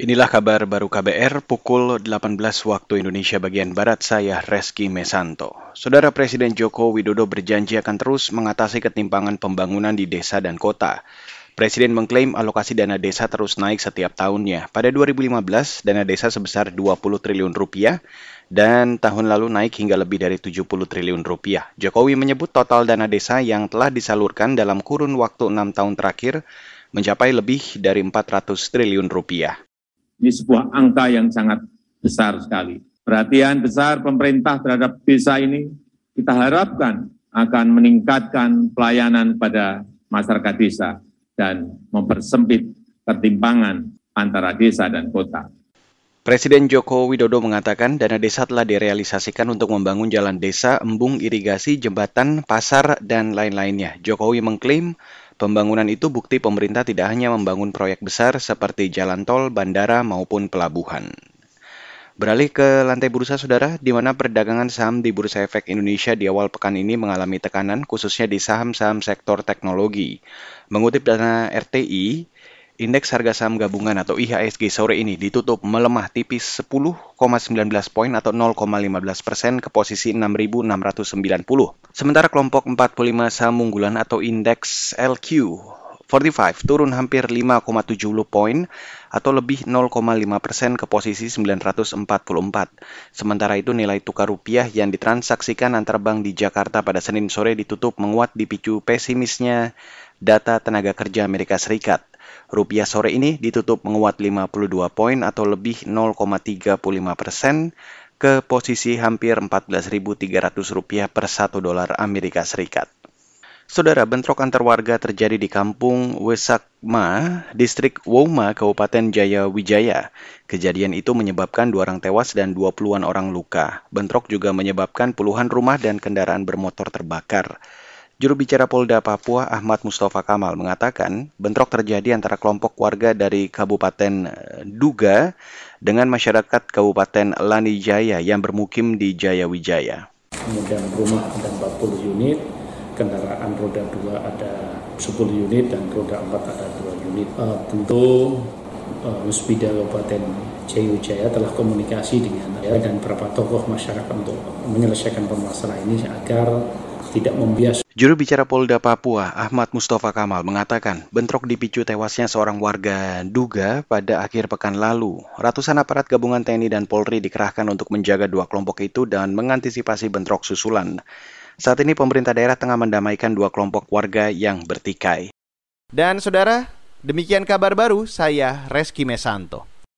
Inilah kabar baru KBR pukul 18 waktu Indonesia bagian Barat, saya Reski Mesanto. Saudara Presiden Joko Widodo berjanji akan terus mengatasi ketimpangan pembangunan di desa dan kota. Presiden mengklaim alokasi dana desa terus naik setiap tahunnya. Pada 2015, dana desa sebesar 20 triliun rupiah dan tahun lalu naik hingga lebih dari 70 triliun rupiah. Jokowi menyebut total dana desa yang telah disalurkan dalam kurun waktu enam tahun terakhir mencapai lebih dari 400 triliun rupiah. Ini sebuah angka yang sangat besar sekali. Perhatian besar pemerintah terhadap desa ini kita harapkan akan meningkatkan pelayanan pada masyarakat desa dan mempersempit ketimpangan antara desa dan kota. Presiden Joko Widodo mengatakan dana desa telah direalisasikan untuk membangun jalan desa, embung irigasi, jembatan, pasar, dan lain-lainnya. Jokowi mengklaim Pembangunan itu bukti pemerintah tidak hanya membangun proyek besar seperti jalan tol, bandara, maupun pelabuhan. Beralih ke lantai bursa saudara, di mana perdagangan saham di Bursa Efek Indonesia di awal pekan ini mengalami tekanan, khususnya di saham-saham sektor teknologi. Mengutip dana RTI, Indeks harga saham gabungan atau IHSG sore ini ditutup melemah tipis 10,19 poin atau 0,15 persen ke posisi 6.690. Sementara kelompok 45 saham unggulan atau indeks LQ 45 turun hampir 5,70 poin atau lebih 0,5 persen ke posisi 944. Sementara itu nilai tukar rupiah yang ditransaksikan antar bank di Jakarta pada Senin sore ditutup menguat dipicu pesimisnya data tenaga kerja Amerika Serikat. Rupiah sore ini ditutup menguat 52 poin atau lebih 0,35 persen ke posisi hampir 14.300 rupiah per 1 dolar Amerika Serikat. Saudara, bentrok antar warga terjadi di kampung Wesakma, distrik Woma, Kabupaten Jaya Wijaya. Kejadian itu menyebabkan dua orang tewas dan 20-an orang luka. Bentrok juga menyebabkan puluhan rumah dan kendaraan bermotor terbakar. Juru bicara Polda Papua Ahmad Mustafa Kamal mengatakan bentrok terjadi antara kelompok warga dari Kabupaten eh, Duga dengan masyarakat Kabupaten Lani Jaya yang bermukim di Jaya Wijaya. Kemudian rumah ada 40 unit, kendaraan roda 2 ada 10 unit dan roda 4 ada 2 unit. Uh, tentu uh, Musbida Kabupaten Jaya telah komunikasi dengan ya, dan beberapa tokoh masyarakat untuk menyelesaikan permasalahan ini agar tidak membias. Juru bicara Polda Papua, Ahmad Mustafa Kamal, mengatakan bentrok dipicu tewasnya seorang warga Duga pada akhir pekan lalu. Ratusan aparat gabungan TNI dan Polri dikerahkan untuk menjaga dua kelompok itu dan mengantisipasi bentrok susulan. Saat ini pemerintah daerah tengah mendamaikan dua kelompok warga yang bertikai. Dan saudara, demikian kabar baru saya Reski Mesanto.